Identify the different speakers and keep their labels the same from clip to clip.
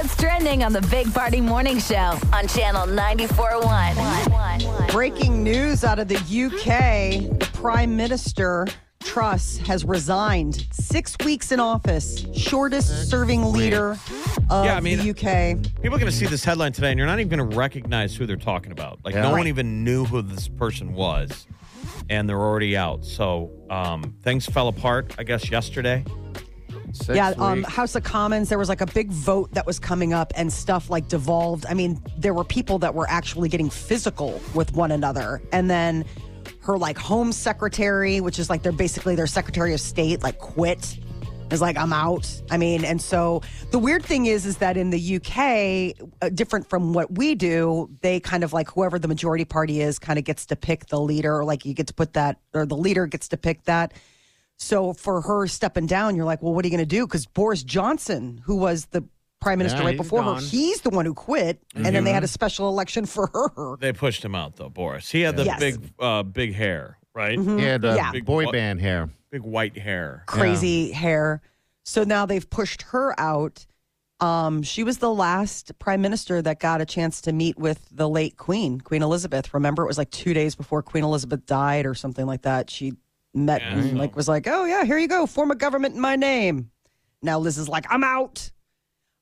Speaker 1: Here's what's trending on the Big Party Morning Show on Channel 94.1.
Speaker 2: Breaking news out of the UK. The Prime Minister, Truss, has resigned. Six weeks in office. Shortest serving leader of
Speaker 3: Yeah, I mean-
Speaker 2: the UK.
Speaker 3: People are going to see this headline today, and you're not even going to recognize who they're talking about. Like,
Speaker 4: Yeah.
Speaker 3: no one even knew who this person was, and they're already out. So, um, things fell apart, I guess, yesterday.
Speaker 4: Six
Speaker 2: yeah, um. House of Commons, there was like a big vote that was coming up and stuff like devolved. I mean, there were people that were actually getting physical with one another. And then her like home secretary, which is like they're basically their secretary of state, like quit. Is like I'm out. I mean, and so the weird thing is, is that in the UK, uh, different from what we do, they kind of like whoever the majority party is, kind of gets to pick the leader. Like you get to put that, or the leader gets to pick that. So for her stepping down, you're like, well, what are you going to do? Because Boris Johnson, who was the prime minister
Speaker 4: Yeah,
Speaker 2: right
Speaker 4: he's
Speaker 2: before her, he's the one who quit, and then they had a special election for her.
Speaker 3: They pushed him out, though, Boris. He had the
Speaker 2: Yes.
Speaker 3: big, uh, big hair, right?
Speaker 4: He had uh,
Speaker 2: Yeah.
Speaker 3: Big
Speaker 4: boy
Speaker 3: wa-
Speaker 4: band hair.
Speaker 3: Big white hair.
Speaker 2: Crazy hair. So now they've pushed her out. Um, she was the last prime minister that got a chance to meet with the late Queen, Queen Elizabeth. Remember, it was like two days before Queen Elizabeth died or something like that. She met
Speaker 3: Yeah,
Speaker 2: and
Speaker 3: so-
Speaker 2: like was like, "Oh yeah, here you go, form a government in my name." Now Liz is like, "I'm out."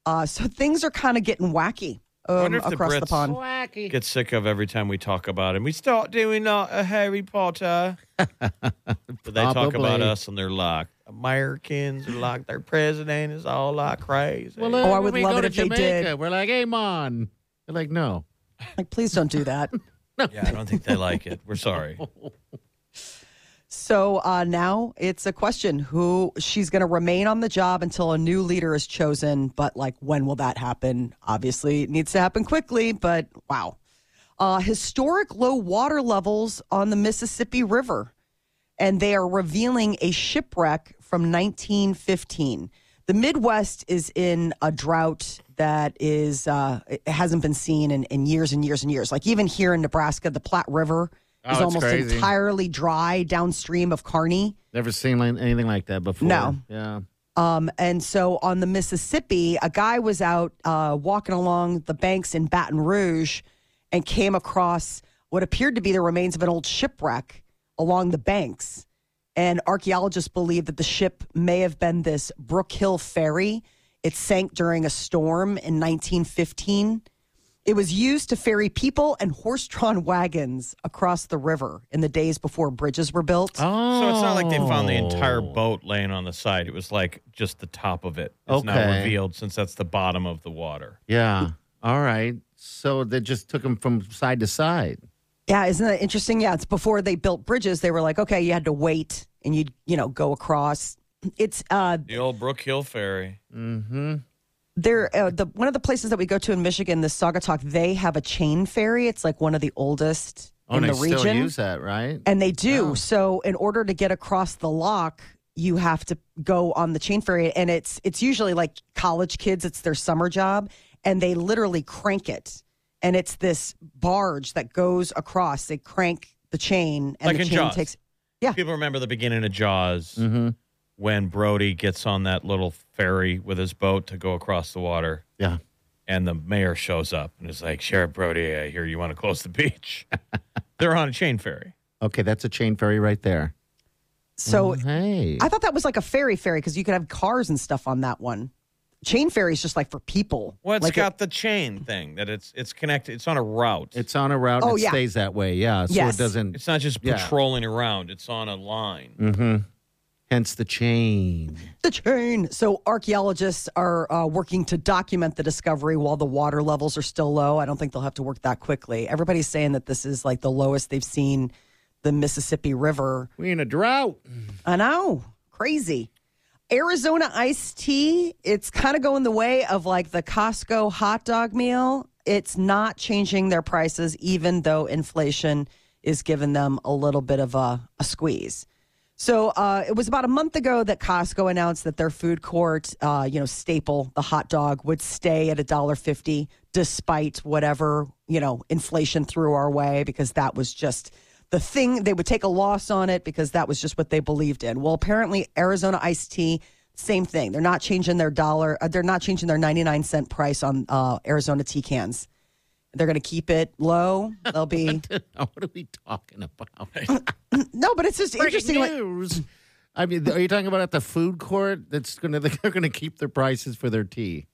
Speaker 2: Uh, so things are kind of getting wacky um,
Speaker 3: wonder if the
Speaker 2: across the,
Speaker 3: Brits-
Speaker 2: pond.
Speaker 4: Wacky.
Speaker 3: Get sick of every time we talk about him. We start doing uh, a Harry Potter. but they talk about us, and they're like, Americans are like, their president is all like crazy.
Speaker 4: Well,
Speaker 2: Oh,
Speaker 4: uh,
Speaker 2: I
Speaker 4: when
Speaker 2: would
Speaker 4: we
Speaker 2: love
Speaker 4: go
Speaker 2: it
Speaker 4: to
Speaker 2: if they
Speaker 4: Jamaica,
Speaker 2: did.
Speaker 4: We're like, hey, man. They're like, no.
Speaker 2: Like, please don't do that. No.
Speaker 3: Yeah, I don't think they like it. We're sorry.
Speaker 2: So uh, now it's a question who she's going to remain on the job until a new leader is chosen. But like, when will that happen? Obviously, it needs to happen quickly. But wow, uh, historic low water levels on the Mississippi River, and they are revealing a shipwreck from 1915. The Midwest is in a drought that is uh, hasn't been seen in, in years and years and years. Like even here in Nebraska, the Platte River
Speaker 4: Oh,
Speaker 2: is
Speaker 4: it's
Speaker 2: almost
Speaker 4: crazy.
Speaker 2: entirely dry downstream of Kearney.
Speaker 4: Never seen anything like that before.
Speaker 2: No.
Speaker 4: Yeah.
Speaker 2: Um, and so on the Mississippi, a guy was out uh, walking along the banks in Baton Rouge and came across what appeared to be the remains of an old shipwreck along the banks. And archaeologists believe that the ship may have been this Brook Hill ferry. It sank during a storm in 1915. It was used to ferry people and horse drawn wagons across the river in the days before bridges were built.
Speaker 4: Oh.
Speaker 3: So it's not like they found the entire boat laying on the side. It was like just the top of it. It's now
Speaker 4: Okay.
Speaker 3: revealed since that's the bottom of the water.
Speaker 4: Yeah. All right. So they just took them from side to side.
Speaker 2: Yeah, isn't that interesting? Yeah, it's before they built bridges. They were like, okay, you had to wait and you'd, you know, go across. It's uh
Speaker 3: The old Brook Hill Ferry.
Speaker 4: Mm-hmm.
Speaker 2: There uh, the one of the places that we go to in Michigan, the Saugatuck, they have a chain ferry. It's like one of the oldest
Speaker 4: Oh,
Speaker 2: in
Speaker 4: and
Speaker 2: the
Speaker 4: they still use that, right?
Speaker 2: And they do.
Speaker 4: Oh.
Speaker 2: So in order to get across the lock, you have to go on the chain ferry and it's it's usually like college kids, it's their summer job and they literally crank it. And it's this barge that goes across. They crank the chain and
Speaker 3: Like
Speaker 2: the
Speaker 3: in
Speaker 2: chain
Speaker 3: Jaws.
Speaker 2: takes Yeah.
Speaker 3: People remember the beginning of Jaws
Speaker 4: Mm-hmm.
Speaker 3: When Brody gets on that little ferry with his boat to go across the water.
Speaker 4: Yeah.
Speaker 3: And the mayor shows up and is like, Sheriff Brody, I hear you want to close the beach. They're on a chain ferry.
Speaker 4: Okay, that's a chain ferry right there.
Speaker 2: So
Speaker 4: Hey.
Speaker 2: I thought that was like a ferry ferry because you could have cars and stuff on that one. Chain ferry is just like for people.
Speaker 3: Well, it's
Speaker 2: like
Speaker 3: got
Speaker 2: it-
Speaker 3: the chain thing that it's it's connected. It's on a route.
Speaker 4: it's on a route.
Speaker 2: Oh,
Speaker 4: and it
Speaker 2: yeah.
Speaker 4: stays that way. Yeah. So
Speaker 2: Yes.
Speaker 4: it doesn't.
Speaker 3: it's not just
Speaker 4: Yeah.
Speaker 3: patrolling around. It's on a line.
Speaker 4: Mm-hmm. Hence the chain.
Speaker 2: the chain. So archaeologists are uh, working to document the discovery while the water levels are still low. I don't think they'll have to work that quickly. Everybody's saying that this is like the lowest they've seen the Mississippi River.
Speaker 4: We in a drought.
Speaker 2: I know, crazy. Arizona iced tea, it's kind of going the way of like the Costco hot dog meal. It's not changing their prices, even though inflation is giving them a little bit of a, a squeeze. So uh, it was about a month ago that Costco announced that their food court, uh, you know, staple, the hot dog, would stay at a dollar fifty, despite whatever you know inflation threw our way, because that was just the thing. They would take a loss on it because that was just what they believed in. Well, apparently Arizona iced tea, same thing. They're not changing their dollar. Uh, they're not changing their ninety nine cent price on uh, Arizona tea cans. They're going to keep it low. They'll be
Speaker 4: what are we talking about?
Speaker 2: no, but it's just interesting. Like,
Speaker 4: news. I mean, are you talking about at the food court? That's gonna they're gonna keep their prices for their tea.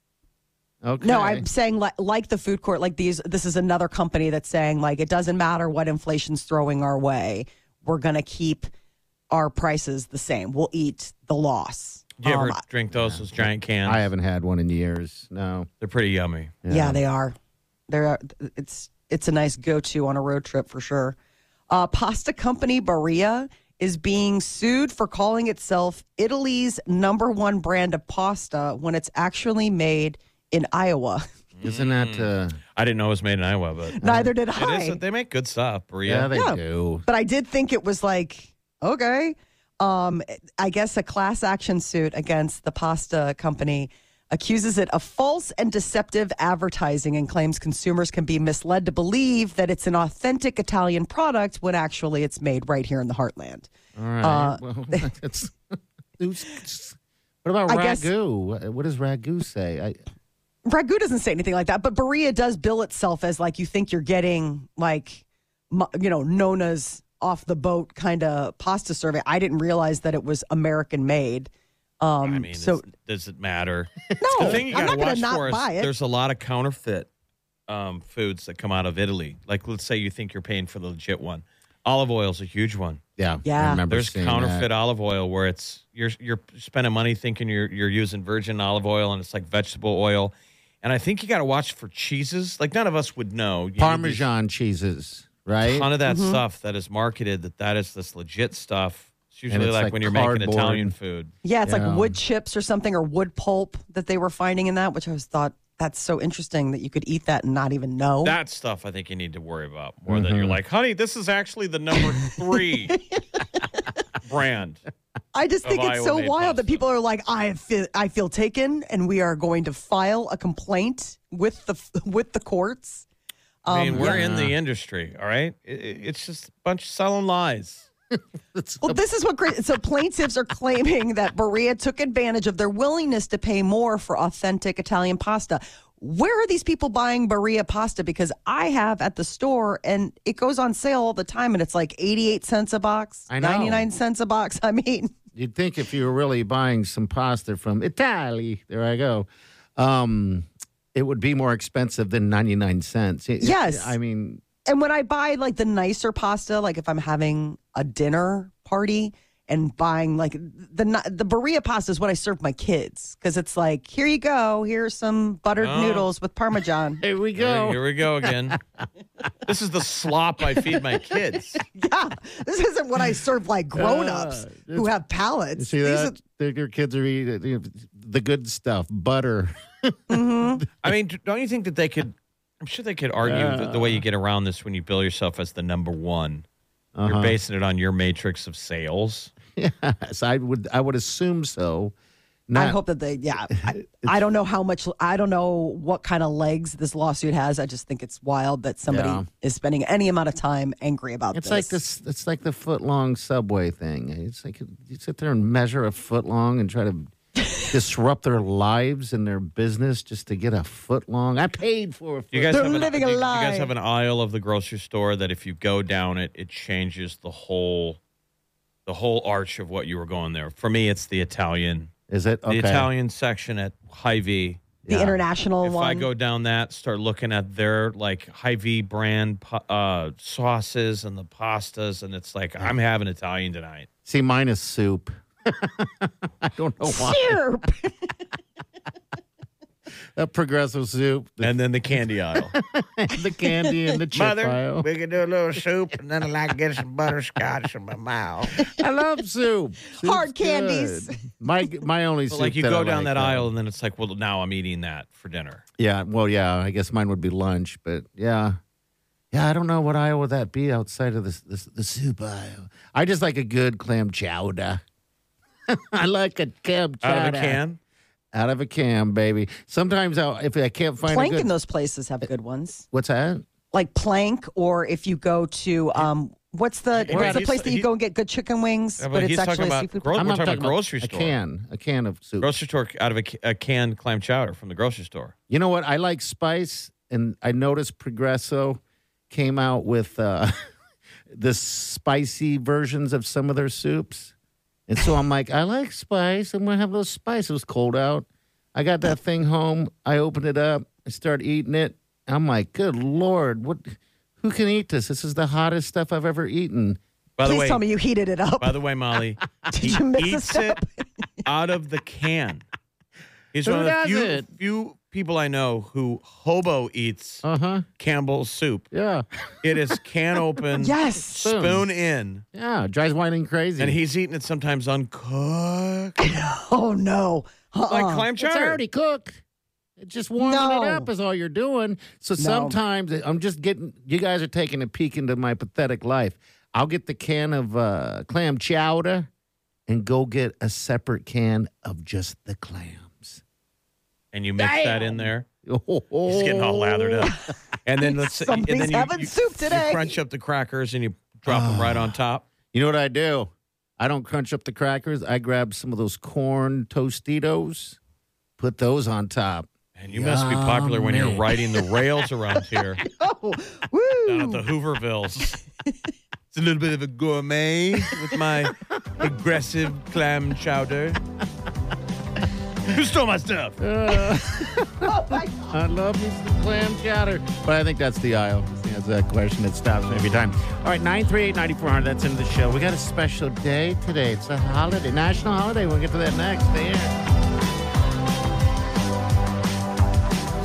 Speaker 4: Okay.
Speaker 2: No, I'm saying like like the food court, like these. This is another company that's saying like it doesn't matter what inflation's throwing our way, we're gonna keep our prices the same. We'll eat the loss.
Speaker 3: Do you ever
Speaker 2: Um,
Speaker 3: drink those, those giant cans?
Speaker 4: I haven't had one in years. No.
Speaker 3: They're pretty yummy.
Speaker 2: yeah. they are. They're it's it's a nice go to on a road trip for sure. Uh, pasta company Barilla is being sued for calling itself Italy's number one brand of pasta when it's actually made in Iowa.
Speaker 4: Isn't that? Uh,
Speaker 3: I didn't know it was made in Iowa, but
Speaker 2: Neither did
Speaker 3: it
Speaker 2: I.
Speaker 3: is. They make good stuff, Barilla.
Speaker 4: yeah, they
Speaker 2: Yeah.
Speaker 4: do.
Speaker 2: But I did think it was like, okay. Um, I guess a class action suit against the pasta company accuses it of false and deceptive advertising and claims consumers can be misled to believe that it's an authentic Italian product when actually it's made right here in the heartland.
Speaker 4: All right.
Speaker 2: Uh,
Speaker 4: well, that's, who's- what about
Speaker 2: I guess-
Speaker 4: ragu? What does ragu say? I,
Speaker 2: Ragu doesn't say anything like that, but Barilla does bill itself as like you think you're getting like, you know, Nona's off the boat kind of pasta survey. I didn't realize that it was American made. Um,
Speaker 3: I mean,
Speaker 2: so
Speaker 3: does, does it matter?
Speaker 2: No,
Speaker 3: the thing you
Speaker 2: I'm
Speaker 3: got to
Speaker 2: not gonna not
Speaker 3: for is
Speaker 2: buy it.
Speaker 3: there's a lot of counterfeit um, foods that come out of Italy. Like, let's say you think you're paying for the legit one. Olive oil is a huge one.
Speaker 4: yeah.
Speaker 2: Yeah.
Speaker 4: I remember
Speaker 3: There's
Speaker 4: seeing
Speaker 3: counterfeit
Speaker 4: that.
Speaker 3: olive oil where it's you're you're spending money thinking you're you're using virgin olive oil and it's like vegetable oil. And I think you got to watch for cheeses. Like none of us would know. You need these-
Speaker 4: Parmesan cheeses, right?
Speaker 3: ton of that
Speaker 2: Mm-hmm.
Speaker 3: stuff that is marketed that that is this legit stuff. It's usually
Speaker 4: it's
Speaker 3: like,
Speaker 4: like
Speaker 3: when you're making. Italian food.
Speaker 2: Yeah, it's
Speaker 4: Yeah.
Speaker 2: like wood chips or something or wood pulp that they were finding in that, which I was thought that's so interesting that you could eat that and not even know.
Speaker 3: That stuff I think you need to worry about more than
Speaker 4: Mm-hmm.
Speaker 3: you're like, honey, this is actually the number three brand.
Speaker 2: I just think it's so
Speaker 3: Iowa-made
Speaker 2: wild that people are like, I feel, I feel taken, and we are going to file a complaint with the with the courts.
Speaker 3: I mean,
Speaker 2: Um,
Speaker 3: we're
Speaker 2: yeah.
Speaker 3: in the industry, all right? It- it- it's just a bunch of selling lies.
Speaker 2: Well, this is what great. So plaintiffs are claiming that Barilla took advantage of their willingness to pay more for authentic Italian pasta. Where are these people buying Barilla pasta? Because I have at the store, and it goes on sale all the time, and it's like eighty-eight cents a box,
Speaker 4: I know.
Speaker 2: ninety-nine cents a box. I mean,
Speaker 4: You'd think if you were really buying some pasta from Italy, there I go, um, it would be more expensive than 99 cents. It- it-
Speaker 2: Yes.
Speaker 4: I mean,
Speaker 2: And when I buy like the nicer pasta, like if I'm having a dinner party and buying like the the Barilla pasta is what I serve my kids because it's like here you go, here's some buttered
Speaker 3: Oh.
Speaker 2: noodles with parmesan.
Speaker 4: here we
Speaker 3: Here,
Speaker 4: go.
Speaker 3: here we go again. this is the slop I feed my kids.
Speaker 2: yeah, this isn't what I serve like grown ups
Speaker 4: Uh,
Speaker 2: who have
Speaker 4: You
Speaker 2: palates.
Speaker 4: see
Speaker 2: These
Speaker 4: that? The- Your kids are eating the good stuff, butter.
Speaker 3: I mean, don't you think that they could? I'm sure they could argue that the way you get around this when you bill yourself as the number one,
Speaker 4: Uh-huh.
Speaker 3: you're basing it on your matrix of sales.
Speaker 4: Yes, I would. I would assume so.
Speaker 2: I hope that they, yeah. I, I don't know how much, I don't know what kind of legs this lawsuit has. I just think it's wild that somebody
Speaker 4: Yeah.
Speaker 2: is spending any amount of time angry about
Speaker 4: It's
Speaker 2: this.
Speaker 4: like this. It's like the foot long subway thing. It's like you sit there and measure a foot long and try to disrupt their lives and their business just to get a foot long. I paid for a foot.
Speaker 3: You guys
Speaker 2: They're
Speaker 3: have an,
Speaker 2: a
Speaker 3: you, you guys have an aisle of the grocery store that if you go down it, it changes the whole, the whole arch of what you were going there. For me, it's the Italian,
Speaker 4: Is it
Speaker 3: the? Italian section at Hy-Vee.
Speaker 2: the international
Speaker 3: If
Speaker 2: one.
Speaker 3: I go down that, start looking at their like Hy-Vee brand uh, sauces and the pastas, and it's like I'm having Italian tonight.
Speaker 4: See, mine is soup. I don't know why.
Speaker 2: Syrup.
Speaker 4: That Progresso soup,
Speaker 3: And then the candy aisle.
Speaker 4: the candy and the chip aisle.
Speaker 3: Mother, we can do a little soup, and then I like get some butterscotch in my mouth.
Speaker 4: I love soup. Soup's
Speaker 2: Hard candies.
Speaker 4: good. My my only
Speaker 3: But
Speaker 4: soup
Speaker 3: like you
Speaker 4: that
Speaker 3: go
Speaker 4: I
Speaker 3: down
Speaker 4: like,
Speaker 3: that
Speaker 4: uh,
Speaker 3: aisle and then it's like, well, now I'm eating that for dinner.
Speaker 4: Yeah, well, yeah. I guess mine would be lunch, but yeah, yeah. I don't know what aisle would that be outside of the the, the soup aisle. I just like a good clam chowder. I like a clam chowder
Speaker 3: Out of a can.
Speaker 4: Out of a can, baby. Sometimes I'll, if I can't find
Speaker 2: Plank
Speaker 4: a good,
Speaker 2: in those places have good ones.
Speaker 4: what's that?
Speaker 2: Like Plank, or if you go to um, what's the
Speaker 3: Wait,
Speaker 2: what's the
Speaker 3: he's-
Speaker 2: place that you
Speaker 3: he-
Speaker 2: go and get good chicken wings?
Speaker 3: Yeah, but
Speaker 2: but
Speaker 3: he's
Speaker 2: it's
Speaker 3: talking
Speaker 2: actually a
Speaker 3: about
Speaker 2: seafood.
Speaker 3: gro-
Speaker 4: I'm
Speaker 3: we're
Speaker 4: not
Speaker 3: talking about grocery
Speaker 4: a
Speaker 3: store.
Speaker 4: can, a can of soup.
Speaker 3: Grocery store out of a, ca- a canned clam chowder from the grocery store.
Speaker 4: You know what? I like spice, and I noticed Progresso came out with uh, the spicy versions of some of their soups. And so I'm like, I like spice. I'm going to have a little spice. It was cold out. I got that thing home. I opened it up. I start eating it. I'm like, good Lord, what? Who can eat this? This is the hottest stuff I've ever eaten.
Speaker 3: By the
Speaker 2: Please
Speaker 3: way,
Speaker 2: tell me you heated it up.
Speaker 3: by the way, Molly,
Speaker 2: Did
Speaker 3: he
Speaker 2: you miss a
Speaker 3: eats
Speaker 2: step?
Speaker 3: it out of the can. He's
Speaker 4: Who
Speaker 3: one of the
Speaker 4: does
Speaker 3: few,
Speaker 4: it?
Speaker 3: few people I know who hobo eats
Speaker 4: Uh huh.
Speaker 3: Campbell's soup.
Speaker 4: Yeah.
Speaker 3: It is can open,
Speaker 2: yes.
Speaker 3: spoon in,
Speaker 4: Yeah. Drives whining crazy.
Speaker 3: and he's eating it sometimes uncooked,
Speaker 2: Oh no. Uh-uh.
Speaker 3: like clam chowder.
Speaker 4: It's
Speaker 3: chowder.
Speaker 4: already cooked. It's just warming
Speaker 2: No.
Speaker 4: it up is all you're doing. So sometimes I'm just getting. You guys are taking a peek into my pathetic life. I'll get the can of uh, clam chowder and go get a separate can of just the clams.
Speaker 3: And you mix that in there.
Speaker 4: Oh,
Speaker 3: He's getting all lathered up, and then let's and then you,
Speaker 2: having
Speaker 3: you-
Speaker 2: soup today.
Speaker 3: You crunch up the crackers and you drop them right on top.
Speaker 4: You know what I do? I don't crunch up the crackers. I grab some of those corn Tostitos, put those on top.
Speaker 3: And you must be popular when you're riding the rails around here
Speaker 2: Oh,
Speaker 3: down at
Speaker 2: woo.
Speaker 3: the Hoovervilles. it's a little bit of a gourmet with my aggressive clam chowder. Who stole my stuff?
Speaker 2: Oh my God.
Speaker 4: I love me some clam chowder. But I think that's the aisle. That's that question that stops me every time. All right, 938 9400. That's into the show. We got a special day today. It's a holiday, national holiday. We'll get to that next. Stay here.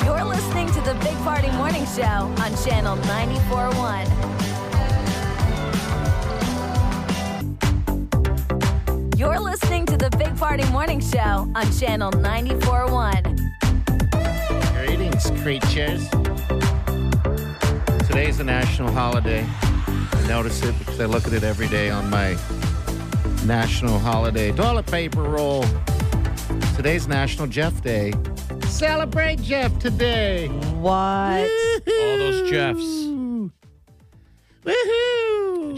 Speaker 1: You're listening to the Big Party Morning Show on Channel 94.1. You're listening to the Big Party Morning Show on Channel 94.1.
Speaker 4: Greetings, creatures. Today's a national holiday. I notice it because I look at it every day on my national holiday toilet paper roll. Today's National Jeff Day. Celebrate Jeff today.
Speaker 2: What?
Speaker 3: All those Jeffs.
Speaker 4: Woohoo!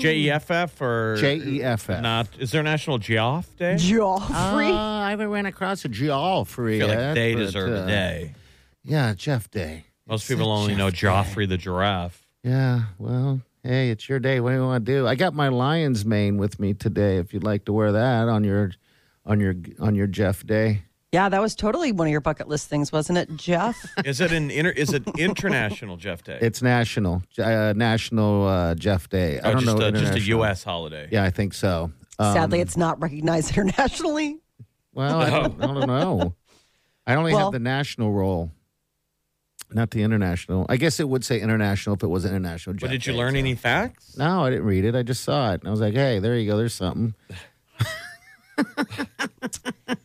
Speaker 3: J E F F or
Speaker 4: J E F F.
Speaker 3: Not is there National Geoff Day?
Speaker 2: Joffrey?
Speaker 4: Uh, I haven't ran across a Geoffrey
Speaker 3: I feel
Speaker 4: yet,
Speaker 3: like they
Speaker 4: but,
Speaker 3: deserve
Speaker 4: uh,
Speaker 3: a day.
Speaker 4: Yeah, Jeff Day.
Speaker 3: Most
Speaker 4: It's
Speaker 3: people only know
Speaker 4: Jeff Day.
Speaker 3: Joffrey the giraffe.
Speaker 4: Yeah, well, hey, it's your day. What do you want to do? I got my lion's mane with me today. If you'd like to wear that on your on your on your Jeff Day.
Speaker 2: Yeah, that was totally one of your bucket list things, wasn't it, Jeff?
Speaker 3: Is it an inter, is it international Jeff Day?
Speaker 4: It's national, uh, national uh, Jeff Day. I
Speaker 3: Oh,
Speaker 4: don't
Speaker 3: just
Speaker 4: know.
Speaker 3: a, just a. U.S. holiday.
Speaker 4: Yeah, I think so. Um,
Speaker 2: Sadly, it's not recognized internationally.
Speaker 4: Well, I don't, I don't know. I only
Speaker 2: Well-
Speaker 4: have the national role, not the international. I guess it would say international if it was international. Jeff But
Speaker 3: did you
Speaker 4: Day,
Speaker 3: learn
Speaker 4: so-
Speaker 3: any facts?
Speaker 4: No, I didn't read it. I just saw it, and I was like, "Hey, there you go. There's something."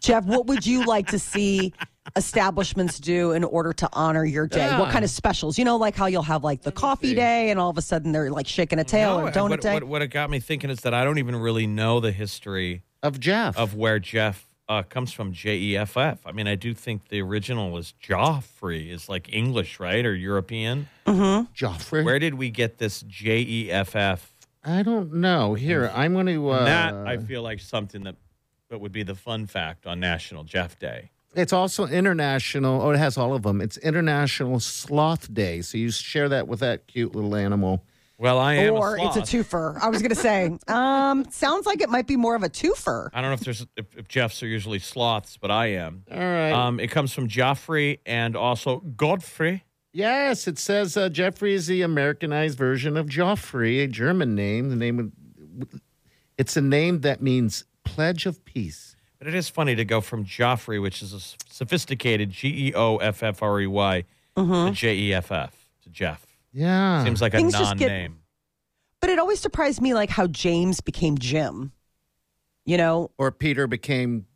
Speaker 2: Jeff, what would you like to see establishments do in order to honor your day? What kind of specials? You know, like how you'll have like the coffee day and all of a sudden they're like shaking a tail
Speaker 3: No,
Speaker 2: or donut
Speaker 3: what,
Speaker 2: day.
Speaker 3: What, what it got me thinking is that I don't even really know the history
Speaker 4: Of Jeff.
Speaker 3: of where Jeff uh, comes from. J E F F. I mean, I do think the original was Joffrey, is like English, right, or European.
Speaker 4: Joffrey.
Speaker 3: Where did we get this J E F F?
Speaker 4: I don't know. Here, I'm going to. Uh,
Speaker 3: That I feel like something that that would be the fun fact on National Jeff Day.
Speaker 4: It's also international. Oh, it has all of them. It's International Sloth Day. So you share that with that cute little animal.
Speaker 3: Well, I am
Speaker 2: or
Speaker 3: a
Speaker 2: it's a
Speaker 3: sloth.
Speaker 2: twofer. I was going to say, um, sounds like it might be more of a twofer.
Speaker 3: I don't know if there's if, if Jeffs are usually sloths, but I am.
Speaker 4: All right.
Speaker 3: Um, it comes from Joffrey and also Godfrey.
Speaker 4: yes, it says uh, Jeffrey is the Americanized version of Joffrey, a German name. The name of, it's a name that means pledge of peace.
Speaker 3: But it is funny to go from Joffrey, which is a sophisticated G E O F F R E Y, mm-hmm. to J E F F to Jeff.
Speaker 4: Yeah.
Speaker 3: Seems like a
Speaker 2: Things just get-
Speaker 3: non-name.
Speaker 2: But it always surprised me like how James became Jim. You know,
Speaker 4: or Peter became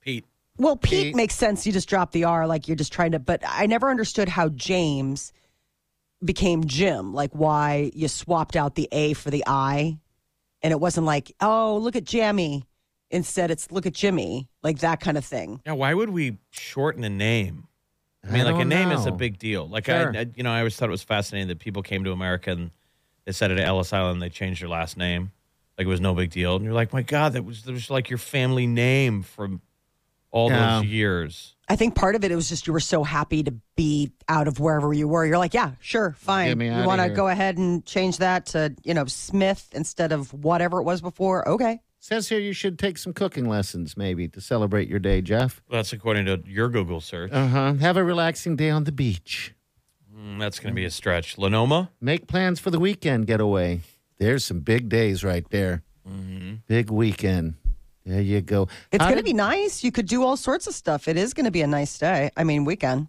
Speaker 3: Pete.
Speaker 2: Well, Pete,
Speaker 4: Pete.
Speaker 2: makes sense. You just drop the R, like you're just trying to. But I never understood how James became Jim. Like why you swapped out the A for the I, and it wasn't like, oh, look at Jammy. Instead, it's look at Jimmy, like that kind of thing.
Speaker 3: Yeah, why would we shorten a name? I mean,
Speaker 4: I
Speaker 3: like a
Speaker 4: don't
Speaker 3: name is a big deal. Like
Speaker 4: Sure.
Speaker 3: I, I, you know, I always thought it was fascinating that people came to America and they said it at Ellis Island. They changed their last name, like it was no big deal. And you're like, my God, that was that was like your family name from all
Speaker 4: Yeah.
Speaker 3: those years.
Speaker 2: I think part of it, it was just you were so happy to be out of wherever you were. You're like, yeah, sure,
Speaker 4: Get
Speaker 2: fine.
Speaker 4: me
Speaker 2: You want to go ahead and change that to, you know, Smith instead of whatever it was before? Okay.
Speaker 4: Says here you should take some cooking lessons maybe to celebrate your day, Jeff.
Speaker 3: That's according to your Google search.
Speaker 4: Uh huh. Have a relaxing day on the beach.
Speaker 3: Mm, that's going to be a stretch. Lenoma.
Speaker 4: Make plans for the weekend getaway. There's some big days right there. Big weekend. There you go.
Speaker 2: It's
Speaker 4: How
Speaker 2: going to be nice. You could do all sorts of stuff. It is going to be a nice day. I mean, weekend.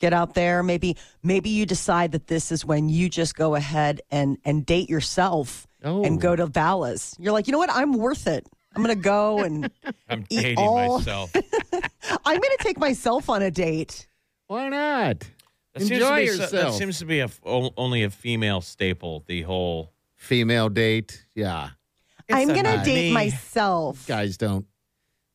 Speaker 2: Get out there. Maybe maybe you decide that this is when you just go ahead and and date yourself
Speaker 4: Oh.
Speaker 2: and go oh. to Vallis. You're like, you know what? I'm worth it. I'm going to go and
Speaker 3: I'm
Speaker 2: Eat
Speaker 3: dating
Speaker 2: all-
Speaker 3: myself.
Speaker 2: I'm going to take myself on a date.
Speaker 4: Why not?
Speaker 3: That seems to
Speaker 4: Enjoy
Speaker 3: be so- that seems to be a, o- only a female staple. The whole
Speaker 4: Female date. Yeah.
Speaker 2: I'm going to date
Speaker 3: me.
Speaker 2: myself.
Speaker 4: Guys don't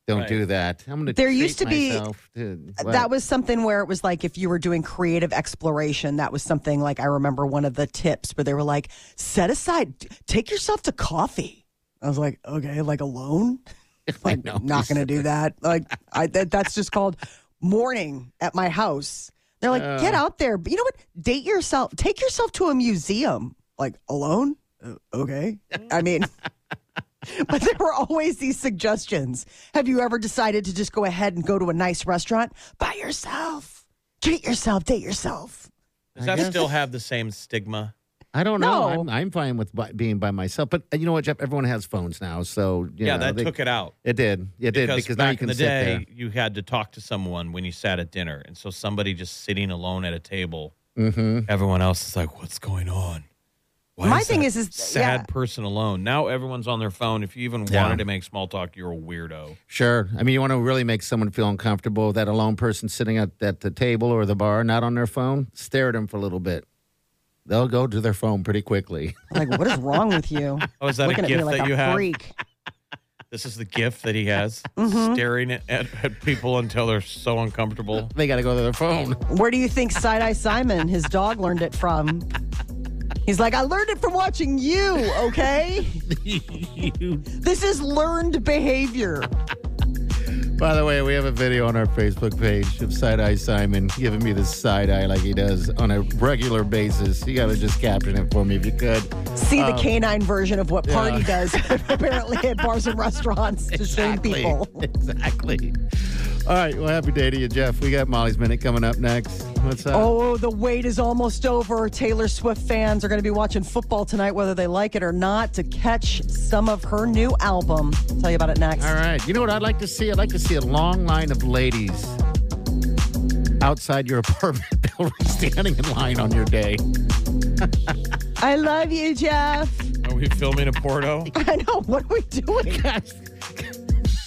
Speaker 4: don't
Speaker 3: Right.
Speaker 4: do that. I'm gonna
Speaker 2: There
Speaker 4: treat
Speaker 2: used to be-
Speaker 4: myself to- what?
Speaker 2: That was something where it was like if you were doing creative exploration, that was something like I remember one of the tips where they were like, set aside, take yourself to coffee. I was like, okay, like alone? Like,
Speaker 4: know.
Speaker 2: not going to do that. Like, I, that, that's just called morning at my house. They're like, get out there. But you know what? Date yourself. Take yourself to a museum. Like, alone? Uh, okay. I mean, but there were always these suggestions. Have you ever decided to just go ahead and go to a nice restaurant by yourself? Treat yourself, date yourself.
Speaker 3: does
Speaker 4: I
Speaker 3: that
Speaker 4: guess-
Speaker 3: still have the same stigma?
Speaker 4: I don't know.
Speaker 2: No.
Speaker 4: I'm, I'm fine with by, being by myself, but uh, you know what, Jeff? Everyone has phones now, so you
Speaker 3: yeah,
Speaker 4: know,
Speaker 3: that
Speaker 4: they-
Speaker 3: took it out.
Speaker 4: It did. It did
Speaker 3: because,
Speaker 4: because now
Speaker 3: back
Speaker 4: you can
Speaker 3: in the
Speaker 4: sit
Speaker 3: day,
Speaker 4: there.
Speaker 3: you had to talk to someone when you sat at dinner, and so somebody just sitting alone at a table,
Speaker 4: Mm-hmm.
Speaker 3: everyone else is like, "What's going on?" Why
Speaker 2: My
Speaker 3: is
Speaker 2: thing
Speaker 3: that
Speaker 2: is- is-
Speaker 3: sad
Speaker 2: yeah.
Speaker 3: person alone. Now everyone's on their phone. If you even
Speaker 4: Yeah.
Speaker 3: wanted to make small talk, you're a weirdo.
Speaker 4: Sure. I mean, you want to really make someone feel uncomfortable. That alone person sitting at, at the table or the bar, not on their phone, stare at them for a little bit. They'll go to their phone pretty quickly.
Speaker 2: Like, what is wrong with you?
Speaker 3: Oh, is that
Speaker 2: Looking
Speaker 3: a
Speaker 2: at me
Speaker 3: gift
Speaker 2: like
Speaker 3: that
Speaker 2: a
Speaker 3: you have?
Speaker 2: freak.
Speaker 3: This is the gift that he has,
Speaker 2: Mm-hmm.
Speaker 3: staring at, at, at people until they're so uncomfortable.
Speaker 4: They got to go to their phone.
Speaker 2: Where do you think Side Eye Simon, his dog, learned it from? He's like, I learned it from watching you, okay? This is learned behavior.
Speaker 4: By the way, we have a video on our Facebook page of Side Eye Simon giving me the side eye like he does on a regular basis. You got to just caption it for me if you could.
Speaker 2: See the canine version of what Party
Speaker 4: Um, yeah.
Speaker 2: does apparently at bars and restaurants to shame people.
Speaker 4: Exactly. All right. Well, happy day to you, Jeff. We got Molly's Minute coming up next. What's up?
Speaker 2: Oh, the wait is almost over. Taylor Swift fans are going to be watching football tonight, whether they like it or not, to catch some of her new album. tell you about it next.
Speaker 4: All right. You know what I'd like to see? I'd like to see a long line of ladies outside your apartment building standing in line on your day.
Speaker 2: I love you, Jeff.
Speaker 3: Are we filming a porto?
Speaker 2: I know. What are we doing?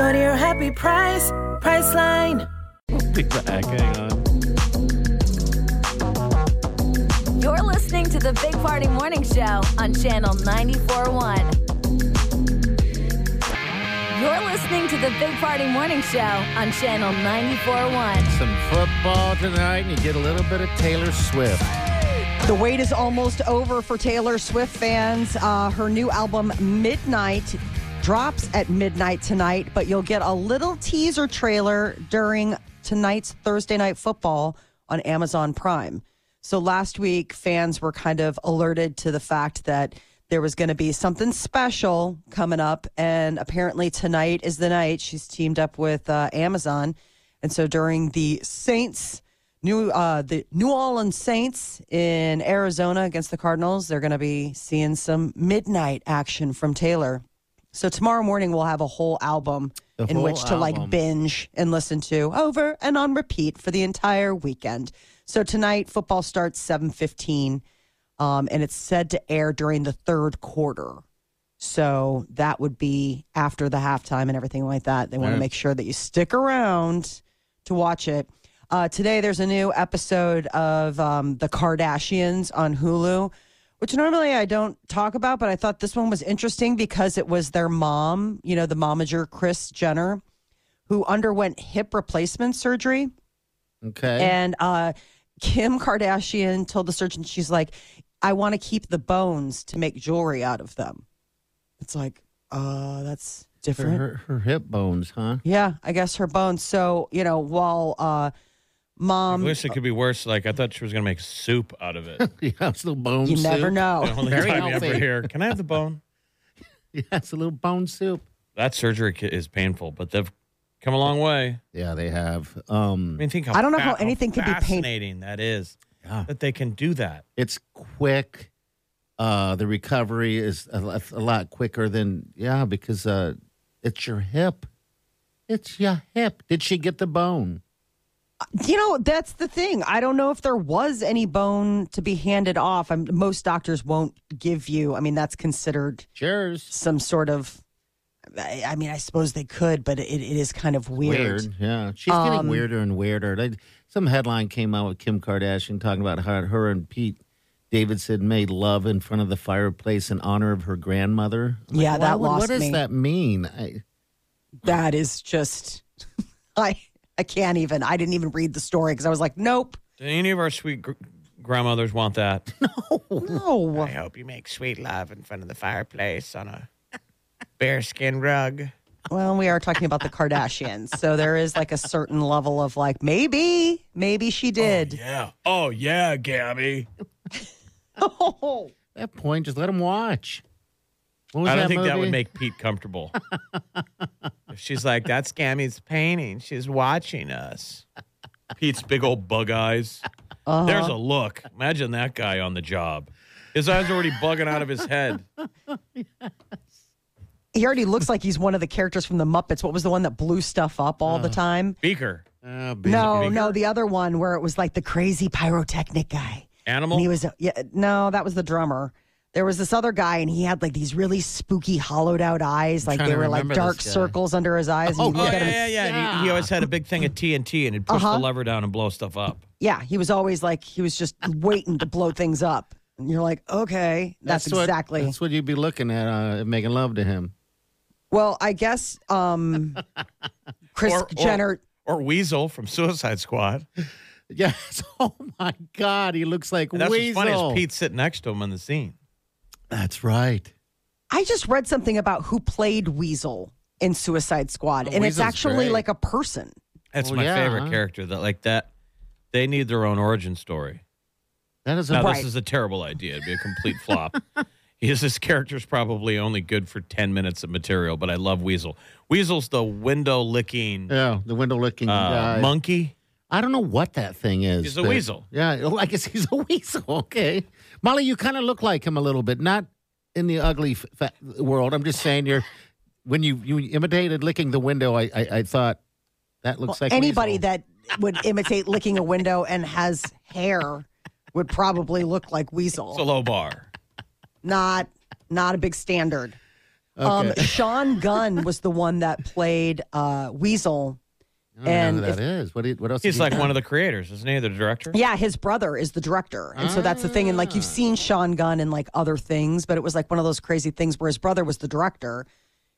Speaker 5: Go to your happy price, Priceline.
Speaker 4: We'll be back. Hang on.
Speaker 1: You're listening to the Big Party Morning Show on Channel 94.1. You're listening to the Big Party Morning Show on Channel 94.1.
Speaker 4: Some football tonight, and you get a little bit of Taylor Swift.
Speaker 2: The wait is almost over for Taylor Swift fans. Uh, her new album, Midnight, drops at midnight tonight, but you'll get a little teaser trailer during tonight's Thursday Night Football on Amazon Prime. So last week, fans were kind of alerted to the fact that there was going to be something special coming up. And apparently, tonight is the night. She's teamed up with uh, Amazon. And so during the Saints, New uh, the New Orleans Saints in Arizona against the Cardinals. They're going to be seeing some midnight action from Taylor. So tomorrow morning we'll have a whole album
Speaker 4: The
Speaker 2: in
Speaker 4: whole
Speaker 2: which to like binge and listen to over and on repeat for the entire weekend. So tonight football starts seven fifteen, um, and it's said to air during the third quarter. So that would be after the halftime and everything like that. They want to make sure that you stick around to watch it. Uh, today, there's a new episode of um, The Kardashians on Hulu, which normally I don't talk about, but I thought this one was interesting because it was their mom, you know, the momager, Kris Jenner, who underwent hip replacement surgery.
Speaker 4: Okay.
Speaker 2: And uh, Kim Kardashian told the surgeon, she's like, I want to keep the bones to make jewelry out of them. It's like, uh, that's
Speaker 4: her,
Speaker 2: different.
Speaker 4: her, her hip bones, huh?
Speaker 2: Yeah, I guess her bones. So, you know, while uh,
Speaker 3: I wish it could be worse. Like I thought she was gonna make soup out of it.
Speaker 4: yeah, it's a little bone soup.
Speaker 2: you
Speaker 4: soup.
Speaker 2: never know.
Speaker 3: The only
Speaker 4: Very
Speaker 3: time you ever
Speaker 4: healthy.
Speaker 3: hear, "Can I have the bone?"
Speaker 4: Yeah, it's a little bone soup.
Speaker 3: That surgery is painful, but they've come a long way.
Speaker 4: Yeah, they have.
Speaker 3: I
Speaker 4: Um,
Speaker 3: mean, think how
Speaker 2: I don't know
Speaker 3: fa-
Speaker 2: how anything could be pain-
Speaker 3: fascinating that is
Speaker 4: Yeah.
Speaker 3: that they can do that.
Speaker 4: it's quick. Uh, the recovery is a, a lot quicker than yeah, because uh, it's your hip. It's your hip. Did she get the bone?
Speaker 2: You know, that's the thing. I don't know if there was any bone to be handed off. I'm, most doctors won't give you, I mean, that's considered
Speaker 4: Cheers.
Speaker 2: some sort of, I, I mean, I suppose they could, but it, it is kind of weird.
Speaker 4: Yeah, she's
Speaker 2: Um,
Speaker 4: getting weirder and weirder. They, some headline came out with Kim Kardashian talking about how her and Pete Davidson made love in front of the fireplace in honor of her grandmother. I'm
Speaker 2: Yeah,
Speaker 4: why
Speaker 2: that
Speaker 4: would-
Speaker 2: lost
Speaker 4: What does
Speaker 2: me.
Speaker 4: that mean? I,
Speaker 2: That is just, I, I can't even, I didn't even read the story because I was like, nope,
Speaker 3: Do any of our sweet gr- grandmothers want that?
Speaker 2: no. No.
Speaker 3: I hope you make sweet love in front of the fireplace on a bearskin rug.
Speaker 2: Well, we are talking about the Kardashians. So there is like a certain level of like, maybe, maybe she oh, did.
Speaker 3: Yeah. Oh yeah, Gabby.
Speaker 2: Oh,
Speaker 4: at that point, just let him watch. What was
Speaker 3: I don't
Speaker 4: that
Speaker 3: think that would make Pete comfortable. she's like, "That's Gammy's painting. She's watching us." Pete's big old bug eyes.
Speaker 2: Uh-huh.
Speaker 3: There's a look. Imagine that guy on the job. His eyes are already bugging out of his head.
Speaker 2: he already looks like he's one of the characters from the Muppets. What was the one that blew stuff up all the time?
Speaker 3: Beaker.
Speaker 4: Busy
Speaker 2: No,
Speaker 4: beaker.
Speaker 2: no, the other one where it was like the crazy pyrotechnic guy.
Speaker 3: Animal.
Speaker 2: And he was yeah, no, that was the drummer. There was this other guy, and he had like these really spooky, hollowed out eyes, like
Speaker 4: trying
Speaker 2: they
Speaker 4: to
Speaker 2: were like
Speaker 4: remember
Speaker 2: dark
Speaker 4: this guy.
Speaker 2: circles under his eyes. And
Speaker 4: Oh,
Speaker 2: you look
Speaker 3: yeah,
Speaker 2: at him,
Speaker 3: yeah, yeah, yeah. He, he always had a big thing of TNT and he'd push
Speaker 2: Uh-huh.
Speaker 3: the lever down and blow stuff up.
Speaker 2: yeah, he was always like he was just waiting to blow things up. And you're like, okay, that's,
Speaker 4: what-
Speaker 2: exactly.
Speaker 4: That's what you'd be looking at, uh, making love to him.
Speaker 2: well, I guess um, Kris
Speaker 3: Or- or-
Speaker 2: Jenner.
Speaker 3: Or Weasel from Suicide Squad.
Speaker 4: Yes. Oh my God, he looks like
Speaker 3: And that's
Speaker 4: Weasel.
Speaker 3: what's funny is Pete sitting next to him in the scene.
Speaker 4: That's right.
Speaker 2: I just read something about who played Weasel in Suicide Squad,
Speaker 4: Oh,
Speaker 2: and it's actually
Speaker 4: great.
Speaker 2: like a person.
Speaker 3: That's
Speaker 4: Oh,
Speaker 3: my
Speaker 4: yeah,
Speaker 3: favorite
Speaker 4: huh?
Speaker 3: character. That like that. They need their own origin story.
Speaker 4: That is a
Speaker 3: Now
Speaker 2: Right.
Speaker 3: this is a terrible idea. It'd be a complete flop. His this character's probably only good for ten minutes of material, but I love Weasel. Weasel's the window licking
Speaker 4: yeah, the window licking
Speaker 3: uh,
Speaker 4: guy.
Speaker 3: monkey.
Speaker 4: I don't know what that thing is.
Speaker 3: He's a
Speaker 4: but-
Speaker 3: weasel.
Speaker 4: Yeah, I guess he's a weasel. Okay, Molly, you kind of look like him a little bit. Not in the ugly f- fa- world. I'm just saying you're when you you imitated licking the window. I I, I thought that looks like
Speaker 2: Anybody
Speaker 4: Weasel.
Speaker 2: that would imitate licking a window and has hair would probably look like Weasel.
Speaker 3: It's a low bar.
Speaker 2: not not a big standard. Um, Sean Gunn was the one that played uh, Weasel.
Speaker 4: I don't know
Speaker 2: and
Speaker 4: who
Speaker 2: if-
Speaker 4: that is. What, you- what else?
Speaker 3: He's like
Speaker 4: do?
Speaker 3: one of the creators, isn't he? The director.
Speaker 2: Yeah, his brother is the director. And so that's the thing. And like you've ah. seen Sean Gunn in like other things, but it was like one of those crazy things where his brother was the director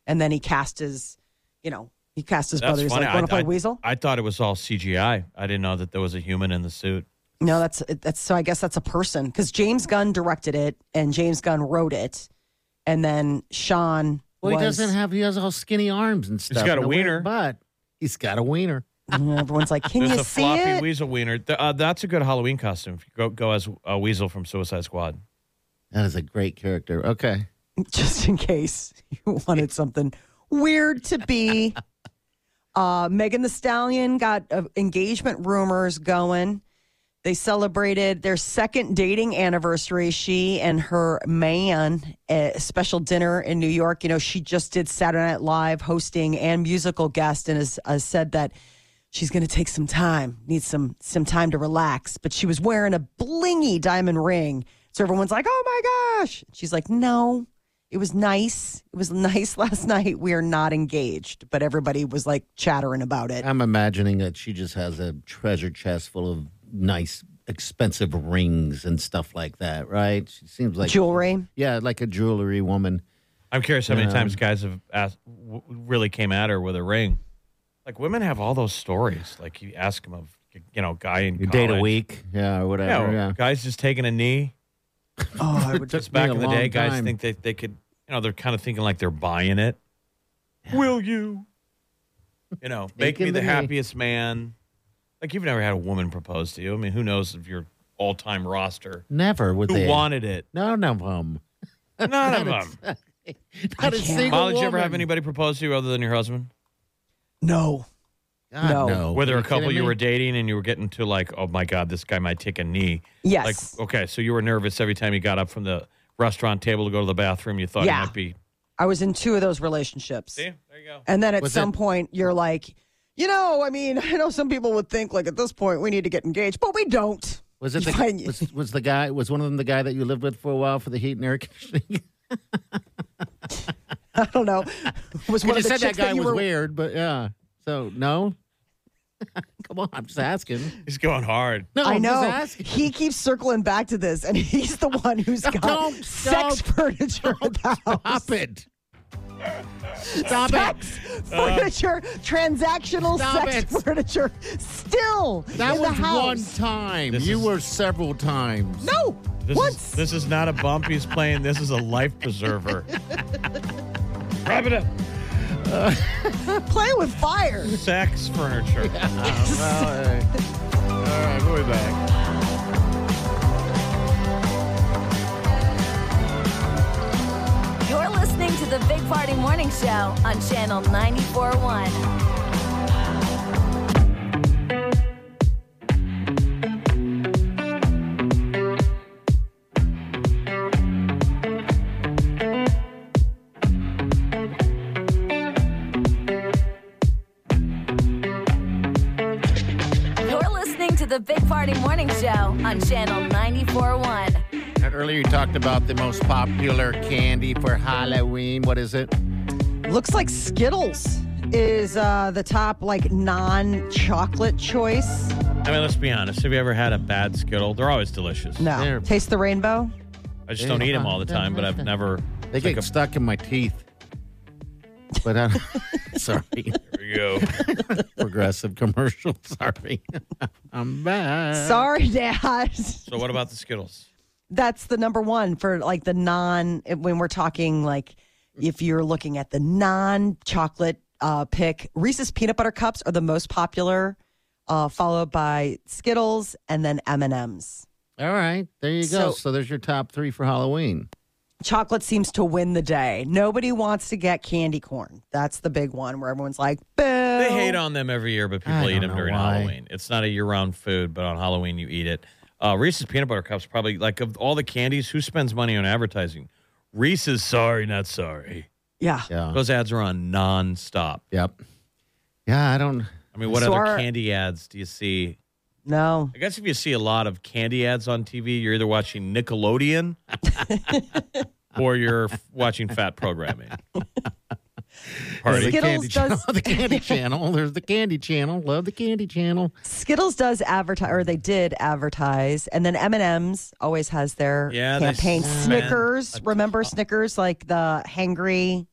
Speaker 2: and then he cast his you know, he cast his
Speaker 3: That's
Speaker 2: brother. He's
Speaker 3: funny.
Speaker 2: like, want to
Speaker 3: I,
Speaker 2: play
Speaker 3: I-
Speaker 2: Weasel?
Speaker 3: I thought it was all CGI. I didn't know that there was a human in the suit.
Speaker 2: No, that's that's so. I guess that's a person because James Gunn directed it and James Gunn wrote it, and then Sean.
Speaker 4: Well, he doesn't have. He has all skinny arms and stuff.
Speaker 3: He's got a
Speaker 4: and weird
Speaker 3: wiener.
Speaker 4: butt. He's got a wiener.
Speaker 2: And everyone's like, "Can
Speaker 3: There's
Speaker 2: you
Speaker 3: a
Speaker 2: see
Speaker 3: floppy
Speaker 2: it?"
Speaker 3: weasel wiener. Th- uh, that's a good Halloween costume. If you go go as a weasel from Suicide Squad.
Speaker 4: That is a great character. Okay.
Speaker 2: Just in case you wanted something weird to be. Uh, Megan Thee Stallion got uh, engagement rumors going. They celebrated their second dating anniversary. She and her man, a special dinner in New York. You know, she just did Saturday Night Live hosting and musical guest, and has, has said that she's going to take some time, needs some some time to relax. But she was wearing a blingy diamond ring, so everyone's like, "Oh my gosh!" She's like, "No, it was nice. It was nice last night. We are not engaged." But everybody was like chattering about it.
Speaker 4: I'm imagining that she just has a treasure chest full of nice, expensive rings and stuff like that, right? She seems like
Speaker 2: Jewelry.
Speaker 4: Yeah, like a jewelry woman.
Speaker 3: I'm curious how many
Speaker 4: Yeah.
Speaker 3: times guys have asked, w- really came at her with a ring. Like women have all those stories. Like you ask them of, you know, guy in
Speaker 4: You date a week, yeah, or
Speaker 3: Yeah,
Speaker 4: whatever. Yeah.
Speaker 3: guys just taking a knee.
Speaker 2: Oh, I would
Speaker 3: Just back in the
Speaker 4: long
Speaker 3: day, guys think they they could, you know, they're kind of thinking like they're buying it. Will you? You know, make me the
Speaker 4: the
Speaker 3: happiest man. Like you've never had a woman propose to you. I mean, who knows if your all-time roster
Speaker 4: Never would
Speaker 3: who
Speaker 4: they.
Speaker 3: wanted it?
Speaker 4: None of them.
Speaker 3: None of them.
Speaker 4: Not a single
Speaker 3: Molly, did you ever have
Speaker 4: woman.
Speaker 3: anybody propose to you other than your husband?
Speaker 2: no.
Speaker 4: God,
Speaker 2: No.
Speaker 4: no.
Speaker 3: Were there
Speaker 4: Are
Speaker 3: a couple
Speaker 4: kidding
Speaker 3: you
Speaker 4: me?
Speaker 3: were dating and you were getting to like, oh my god, this guy might take a knee?
Speaker 2: Yes.
Speaker 3: Like, okay, so you were nervous every time you got up from the restaurant table to go to the bathroom. You thought
Speaker 2: Yeah.
Speaker 3: you might be.
Speaker 2: I was in two of those relationships.
Speaker 3: See, there you go.
Speaker 2: And then at
Speaker 4: Was
Speaker 2: some
Speaker 4: it-
Speaker 2: point, you're like, you know, I mean, I know some people would think like at this point we need to get engaged, but we don't.
Speaker 4: Was it the
Speaker 2: Fine.
Speaker 4: was, was the guy was one of them the guy that you lived with for a while for the heat and air conditioning?
Speaker 2: I don't know. Was one
Speaker 4: you
Speaker 2: of the
Speaker 4: said that guy
Speaker 2: you
Speaker 4: was
Speaker 2: were-
Speaker 4: weird, but yeah. So no. Come on, I'm just asking.
Speaker 3: He's going hard.
Speaker 4: No,
Speaker 2: I
Speaker 4: I'm
Speaker 2: know.
Speaker 4: just asking.
Speaker 2: He keeps circling back to this, and he's the one who's got
Speaker 4: Don't-
Speaker 2: sex
Speaker 4: don't-
Speaker 2: furniture in the house.
Speaker 4: Stop it. Stop
Speaker 2: Sex
Speaker 4: it.
Speaker 2: furniture, transactional sex
Speaker 4: it.
Speaker 2: furniture, still
Speaker 4: That
Speaker 2: in the
Speaker 4: was
Speaker 2: house.
Speaker 4: one time.
Speaker 3: This
Speaker 4: you
Speaker 3: is-
Speaker 4: were several times.
Speaker 2: No,
Speaker 3: This
Speaker 2: once.
Speaker 3: is this is not a bump he's playing. This is a life preserver. Wrap it up.
Speaker 2: Play with fire.
Speaker 3: Sex furniture.
Speaker 4: Uh, well, all right. All right, we'll be back.
Speaker 1: Listening to the Big Party Morning Show on Channel 94.1.
Speaker 4: talked about the most popular candy for Halloween. What is it?
Speaker 2: Looks like Skittles is uh, the top like non-chocolate choice.
Speaker 3: I mean, let's be honest. Have you ever had a bad Skittle? They're always delicious.
Speaker 2: No,
Speaker 4: There.
Speaker 2: taste the rainbow.
Speaker 3: I just don't eat them all the time, but I've never.
Speaker 4: They
Speaker 3: it's like
Speaker 4: get
Speaker 3: a-
Speaker 4: stuck in my teeth. But I sorry,
Speaker 3: Here we go.
Speaker 4: progressive commercial. Sorry, I'm back.
Speaker 2: Sorry, Dad.
Speaker 3: So, what about the Skittles?
Speaker 2: That's the number one for like the non. When we're talking like, if you're looking at the non-chocolate uh, pick, Reese's peanut butter cups are the most popular, uh, followed by Skittles and then M and M's.
Speaker 4: All right, there you go.
Speaker 2: So-
Speaker 4: So, there's your top three for Halloween.
Speaker 2: chocolate seems to win the day. Nobody wants to get candy corn. That's the big one where everyone's like, boo.
Speaker 3: They hate on them every year, but
Speaker 4: I
Speaker 3: people eat them during
Speaker 4: why.
Speaker 3: Halloween. It's not a year-round food, but on Halloween you eat it. Uh, Reese's peanut butter cups probably like of all the candies. Who spends money on advertising? Reese's, sorry, not sorry.
Speaker 2: Yeah.
Speaker 4: Yeah.
Speaker 3: Those ads are on nonstop.
Speaker 4: Yep. Yeah, I don't.
Speaker 3: I mean, what
Speaker 2: So
Speaker 3: other
Speaker 2: our-
Speaker 3: candy ads do you see?
Speaker 2: No.
Speaker 3: I guess if you see a lot of candy ads on TV, you're either watching Nickelodeon or you're watching fat programming. Party.
Speaker 4: The
Speaker 2: Skittles
Speaker 4: candy channel.
Speaker 2: does-
Speaker 4: the candy channel. There's the candy channel. Love the candy channel.
Speaker 2: Skittles does advertise, or they did advertise, and then M and M's always has their
Speaker 3: Yeah,
Speaker 2: campaign. Snickers, remember Snickers, like the hangry,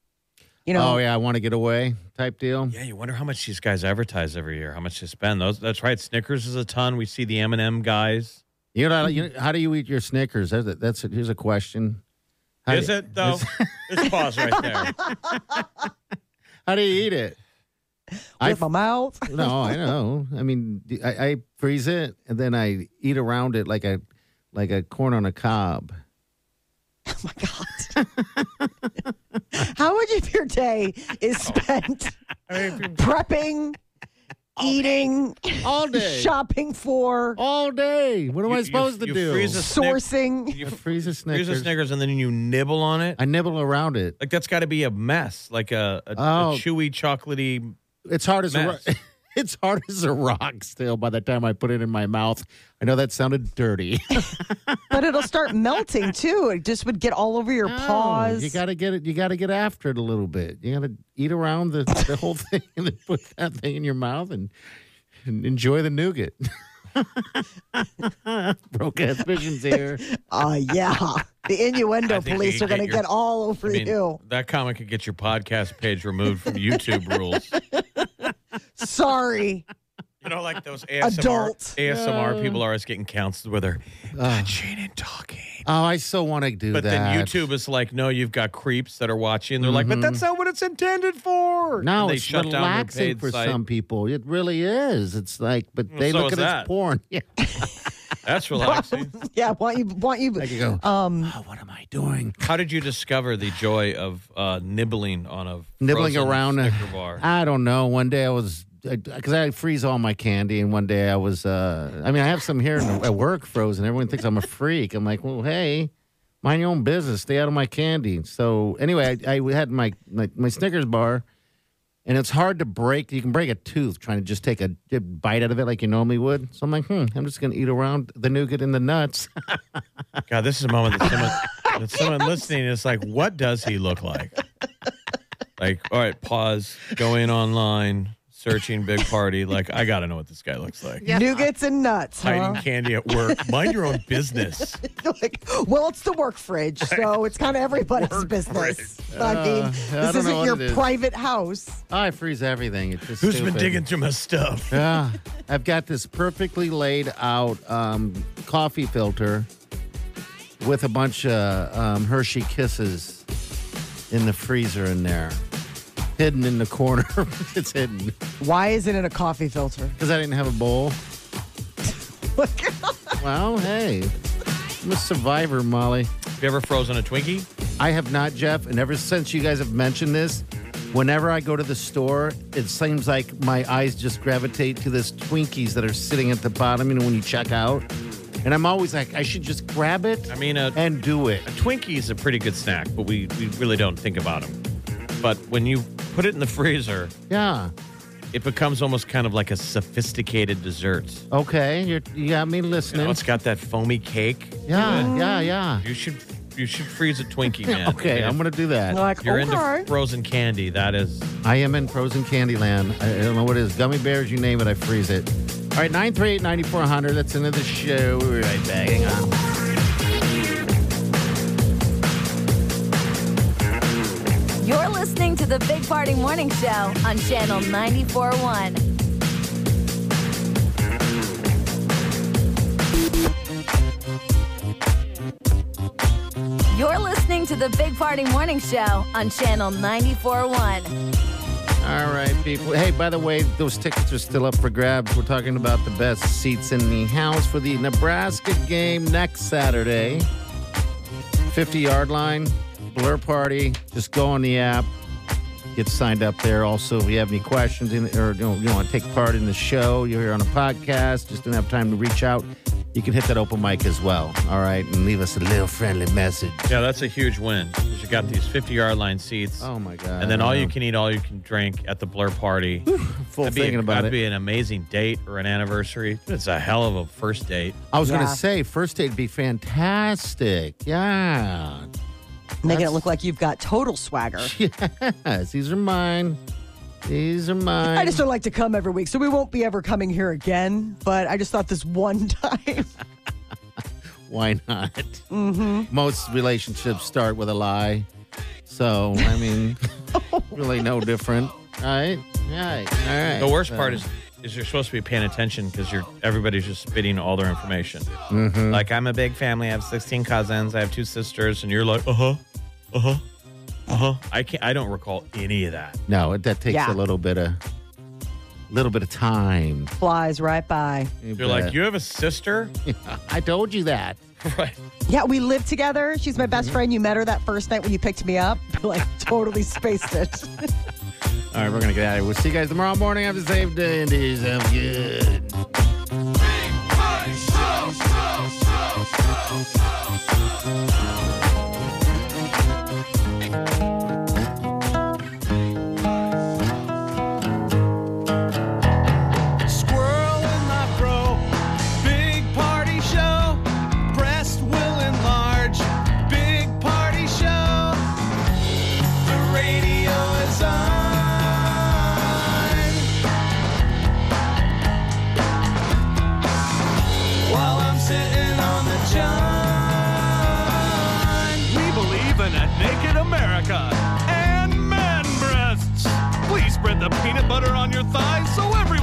Speaker 2: You know,
Speaker 4: oh yeah, I want to get away type deal.
Speaker 3: Yeah, you wonder how much these guys advertise every year. How much they spend. Those. That's right. Snickers is a ton. We see the M and M guys.
Speaker 4: You know, you know, how do you eat your Snickers? That's, that's here's a question. How
Speaker 3: is
Speaker 4: do,
Speaker 3: it though? Let's pause right there.
Speaker 4: How do you eat it? I
Speaker 2: with my mouth.
Speaker 4: no, I know. I mean, I, I freeze it and then I eat around it like a like a corn on a cob.
Speaker 2: Oh my God. How much of your day is oh. spent prepping, eating,
Speaker 4: All day,
Speaker 2: shopping for,
Speaker 4: all day. What am
Speaker 3: You-
Speaker 4: I
Speaker 3: you-
Speaker 4: supposed to
Speaker 3: you
Speaker 4: do?
Speaker 3: freeze a Snick-
Speaker 2: sourcing?
Speaker 3: You
Speaker 4: I freeze a
Speaker 3: freeze
Speaker 4: Snickers.
Speaker 3: a Snickers and then you nibble on it.
Speaker 4: I nibble around it.
Speaker 3: Like that's got to be a mess, like a, a, a
Speaker 4: Oh.
Speaker 3: chewy, chocolatey.
Speaker 4: It's hard as a
Speaker 3: Mess.
Speaker 4: rock. It's hard as a rock still by the time I put it in my mouth. I know that sounded dirty.
Speaker 2: But it'll start melting too. It just would get all over your paws.
Speaker 4: You got to get it. You got to get after it a little bit. You got to eat around the, the whole thing and then put that thing in your mouth and, and enjoy the nougat. Broke ass visions here.
Speaker 2: Uh, yeah. The innuendo police are going to
Speaker 3: get
Speaker 2: all over
Speaker 3: I mean,
Speaker 2: you.
Speaker 3: that comment could get your podcast page removed from YouTube rules.
Speaker 2: Sorry.
Speaker 3: You know, like those ASMR
Speaker 2: Adult.
Speaker 3: ASMR people are always getting counseled where they're touching and talking.
Speaker 4: Oh, I so want to do that.
Speaker 3: But
Speaker 4: that.
Speaker 3: then YouTube is like, no, you've got creeps that are watching. They're like, but that's not what it's intended for.
Speaker 4: Mm-hmm. No,
Speaker 3: and they
Speaker 4: it's
Speaker 3: shut down their
Speaker 4: relaxing
Speaker 3: paid
Speaker 4: for
Speaker 3: site.
Speaker 4: some people. It really is. It's like, but they
Speaker 3: so
Speaker 4: look
Speaker 3: is
Speaker 4: at it
Speaker 3: that.
Speaker 4: as porn. Yeah.
Speaker 3: That's relaxing.
Speaker 2: Yeah, why you want you
Speaker 4: I can go.
Speaker 2: um
Speaker 4: oh, what am I doing?
Speaker 3: How did you discover the joy of uh, nibbling on a
Speaker 4: Nibbling
Speaker 3: frozen
Speaker 4: around. a-
Speaker 3: Snicker bar?
Speaker 4: I don't know. One day I was because I, freeze all my candy, and one day I was. uh I mean, I have some here at work frozen. Everyone thinks I'm a freak. I'm like, well, hey, mind your own business. Stay out of my candy. So anyway, I, I had my, my my Snickers bar. And it's hard to break. You can break a tooth trying to just take a, bite out of it like you normally would. So I'm like, hmm, I'm just going to eat around the nougat and the nuts.
Speaker 3: God, this is a moment that someone, that someone listening is like, what does he look like? Like, all right, pause, go in online, searching big party. Like, I got to know what this guy looks like.
Speaker 2: nougats and nuts.
Speaker 3: Hiding
Speaker 2: Huh?
Speaker 3: candy at work. Mind your own business.
Speaker 2: like, well, it's the work fridge, so it's kind of everybody's
Speaker 3: Work
Speaker 2: business. I mean,
Speaker 4: Uh, I
Speaker 2: this
Speaker 4: don't
Speaker 2: isn't your
Speaker 4: it is.
Speaker 2: private house.
Speaker 4: I freeze everything. It's just
Speaker 3: Who's
Speaker 4: stupid.
Speaker 3: been digging through my stuff?
Speaker 4: Yeah, I've got this perfectly laid out um, coffee filter with a bunch of um, Hershey Kisses in the freezer in there, hidden in the corner. it's hidden
Speaker 2: Why isn't it a coffee filter?
Speaker 4: because I didn't have a bowl. well, hey, I'm a survivor, Molly.
Speaker 3: Have you ever frozen a Twinkie?
Speaker 4: I have not, Jeff, and ever since you guys have mentioned this, whenever I go to the store, it seems like my eyes just gravitate to this Twinkies that are sitting at the bottom, you know, when you check out. And I'm always like, I should just grab it
Speaker 3: I mean, a,
Speaker 4: and do it.
Speaker 3: a Twinkie is a pretty good snack, but we, we really don't think about them. But when you put it in the freezer,
Speaker 4: Yeah.
Speaker 3: it becomes almost kind of like a sophisticated dessert.
Speaker 4: Okay. You're, you got me
Speaker 3: You
Speaker 4: listening.
Speaker 3: know, it's got that foamy cake.
Speaker 4: yeah, yeah, yeah.
Speaker 3: You should you should freeze a Twinkie, man.
Speaker 4: Okay,
Speaker 3: I mean,
Speaker 4: I'm going to do that.
Speaker 2: Like,
Speaker 3: You're
Speaker 2: okay.
Speaker 3: into frozen candy. That is
Speaker 4: I am in frozen Candyland. I I don't know what it is. Gummy bears, you name it, I freeze it. All right, 938 9400. That's into the show. We'll be right back. Hang on.
Speaker 1: You're listening to the Big Party Morning Show on Channel 94.1. You're listening to the Big Party Morning Show on Channel 94.1.
Speaker 4: All right, people. Hey, by the way, those tickets are still up for grabs. We're talking about the best seats in the house for the Nebraska game next Saturday. 50 yard line, blur party. Just go on the app, get signed up there. Also, if you have any questions in, or you, know, you want to take part in the show, you're here on a podcast, just don't have time to reach out, you can hit that open mic as well. All right, and leave us a little friendly message.
Speaker 3: yeah, that's a huge win. 'cause You got these 50 yard line seats,
Speaker 4: Oh my God.
Speaker 3: and then all you can eat, all you can drink at the Blur party.
Speaker 4: full
Speaker 3: That'd be,
Speaker 4: thinking
Speaker 3: a,
Speaker 4: about
Speaker 3: that'd
Speaker 4: it.
Speaker 3: be an amazing date or an anniversary. It's a hell of a first date.
Speaker 4: I was going
Speaker 2: Yeah.
Speaker 4: to say, first date would be fantastic. Yeah.
Speaker 2: Making it look like you've got total swagger.
Speaker 4: Yes, these are mine. These are mine.
Speaker 2: I just don't like to come every week, so we won't be ever coming here again. But I just thought this one time.
Speaker 4: Why not? Mm-hmm. Most relationships start with a lie. So, I mean, really no different. All right. All right. All right.
Speaker 3: The worst
Speaker 4: So-
Speaker 3: part is is you're supposed to be paying attention because you're everybody's just spitting all their information.
Speaker 4: Mm-hmm.
Speaker 3: Like I'm a big family. I have 16 cousins. I have two sisters, and you're like, uh huh, uh huh, uh huh. I can't. I don't recall any of that.
Speaker 4: No, that takes
Speaker 2: Yeah.
Speaker 4: a little bit of little bit of time.
Speaker 2: Flies right by.
Speaker 3: You're like, you have a sister,
Speaker 4: I told you that.
Speaker 3: right?
Speaker 2: Yeah, we live together. She's my best friend. You met her that first night when you picked me up. Like, totally spaced it.
Speaker 4: All right, we're gonna get out of here. We'll see you guys tomorrow morning. Have a safe day and do yourself um, good.
Speaker 6: Squirrel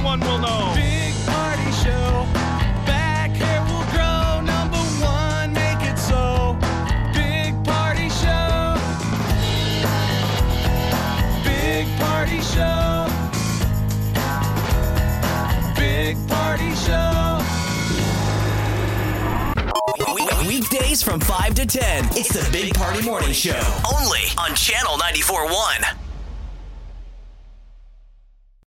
Speaker 6: everyone will know. Big party show. Back hair will grow. Number one, make it so. Big party show. Big party show. Big party show.
Speaker 7: Weekdays from 5 to 10. It's the Big Party Morning Show. Only on Channel 94.1.